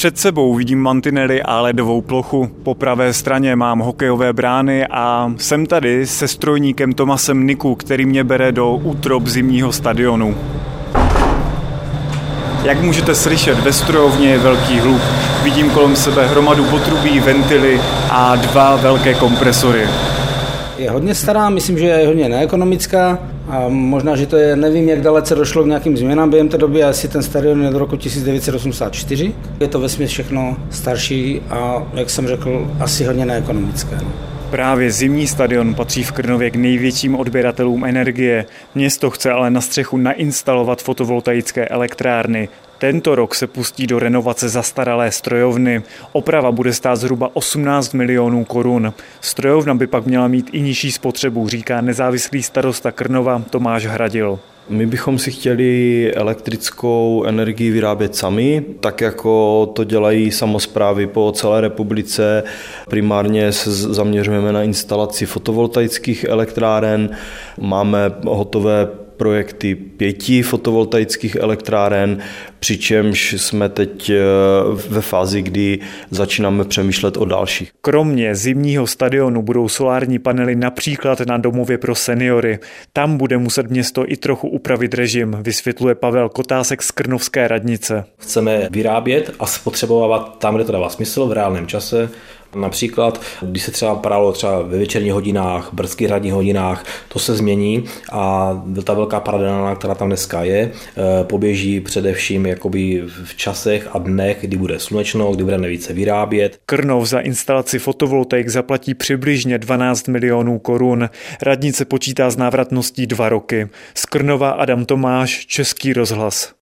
Před sebou vidím mantinely a ledovou plochu. Po pravé straně mám hokejové brány a jsem tady se strojníkem Tomasem Niku, který mě bere do útrop zimního stadionu. Jak můžete slyšet, ve strojovně je velký hluk. Vidím kolem sebe hromadu potrubí, ventily a dva velké kompresory. Je hodně stará, myslím, že je hodně neekonomická a možná, že to je, nevím, jak dalece došlo k nějakým změnám během té doby, asi ten stadion je do roku 1984. Je to vesmě všechno starší a, jak jsem řekl, asi hodně neekonomické. No. Právě zimní stadion patří v Krnově k největším odběratelům energie. Město chce ale na střechu nainstalovat fotovoltaické elektrárny. Tento rok se pustí do renovace zastaralé strojovny. Oprava bude stát zhruba 18 milionů korun. Strojovna by pak měla mít i nižší spotřebu, říká nezávislý starosta Krnova Tomáš Hradil. My bychom si chtěli elektrickou energii vyrábět sami, tak jako to dělají samozprávy po celé republice. Primárně se zaměřujeme na instalaci fotovoltaických elektráren. Máme hotové projekty pěti fotovoltaických elektráren, přičemž jsme teď eh, ve fázi, kdy začínáme přemýšlet o dalších. Kromě zimního stadionu budou solární panely například na domově pro seniory. Tam bude muset město i trochu upravit režim, vysvětluje Pavel Kotásek z Krnovské radnice. Chceme vyrábět a spotřebovávat tam, kde to dává smysl, v reálném čase, Například, když se třeba pralo třeba ve večerních hodinách, brzkých radních hodinách, to se změní a ta velká paralela, která tam dneska je, eh, poběží především jakoby v časech a dnech, kdy bude slunečno, kdy bude nejvíce vyrábět. Krnov za instalaci fotovoltaik zaplatí přibližně 12 milionů korun. Radnice počítá s návratností dva roky. Z Krnova Adam Tomáš, Český rozhlas.